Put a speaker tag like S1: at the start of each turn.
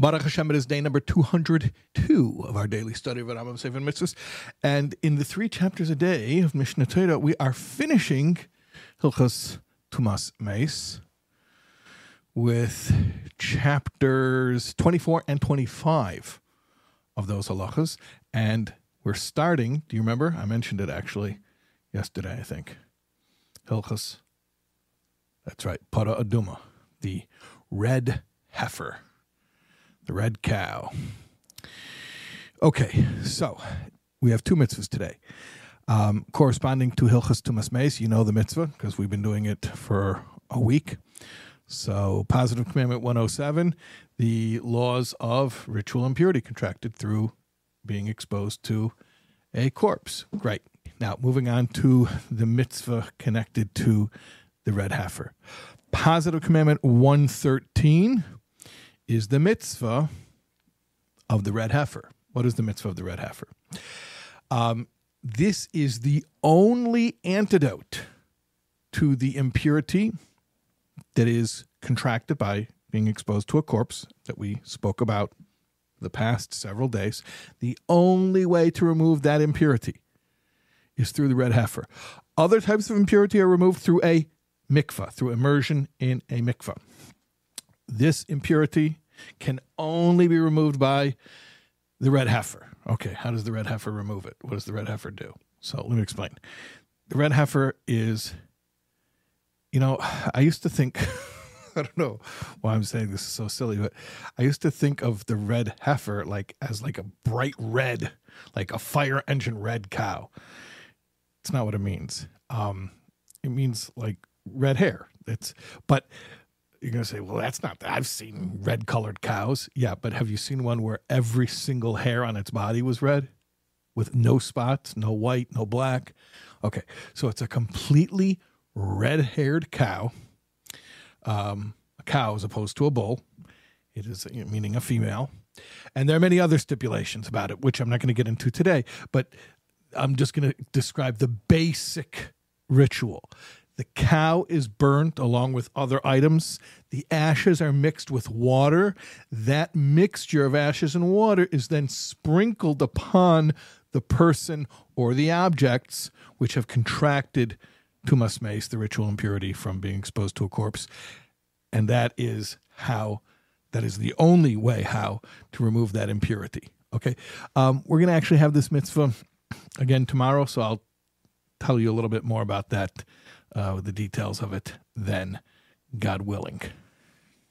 S1: Baruch Hashem, it is day number 202 of our daily study of Rambam Sefer Mitzvahs. And in the three chapters a day of Mishneh Torah, we are finishing Hilchos Tumas Meis with chapters 24 and 25 of those halachas. And we're starting, do you remember? I mentioned it actually yesterday, I think. Hilchos, that's right, Para Aduma, the red heifer the red cow. Okay, so we have two mitzvahs today. Um, corresponding to Hilchos Tumas Meis, you know the mitzvah because we've been doing it for a week. So, Positive Commandment 107, the laws of ritual impurity contracted through being exposed to a corpse. Great. Now, moving on to the mitzvah connected to the red heifer. Positive Commandment 113 is the mitzvah of the red heifer. What is the mitzvah of the red heifer? Um, this is the only antidote to the impurity that is contracted by being exposed to a corpse that we spoke about the past several days. The only way to remove that impurity is through the red heifer. Other types of impurity are removed through a mikvah, through immersion in a mikvah. This impurity can only be removed by the red heifer. Okay, how does the red heifer remove it? What does the red heifer do? So let me explain. The red heifer is, you know, I used to think, I don't know why I'm saying this is so silly, but I used to think of the red heifer like as like a bright red, like a fire engine red cow. It's not what it means. Um, it means like red hair. It's but you're going to say, well, that's not that. I've seen red colored cows. Yeah, but have you seen one where every single hair on its body was red with no spots, no white, no black? Okay, so it's a completely red haired cow, um, a cow as opposed to a bull. It is meaning a female. And there are many other stipulations about it, which I'm not going to get into today, but I'm just going to describe the basic ritual. The cow is burnt along with other items. The ashes are mixed with water. That mixture of ashes and water is then sprinkled upon the person or the objects which have contracted tumas meis, the ritual impurity from being exposed to a corpse. And that is how, that is the only way how to remove that impurity. Okay. Um, we're going to actually have this mitzvah again tomorrow, so I'll tell you a little bit more about that uh, the details of it then, God willing.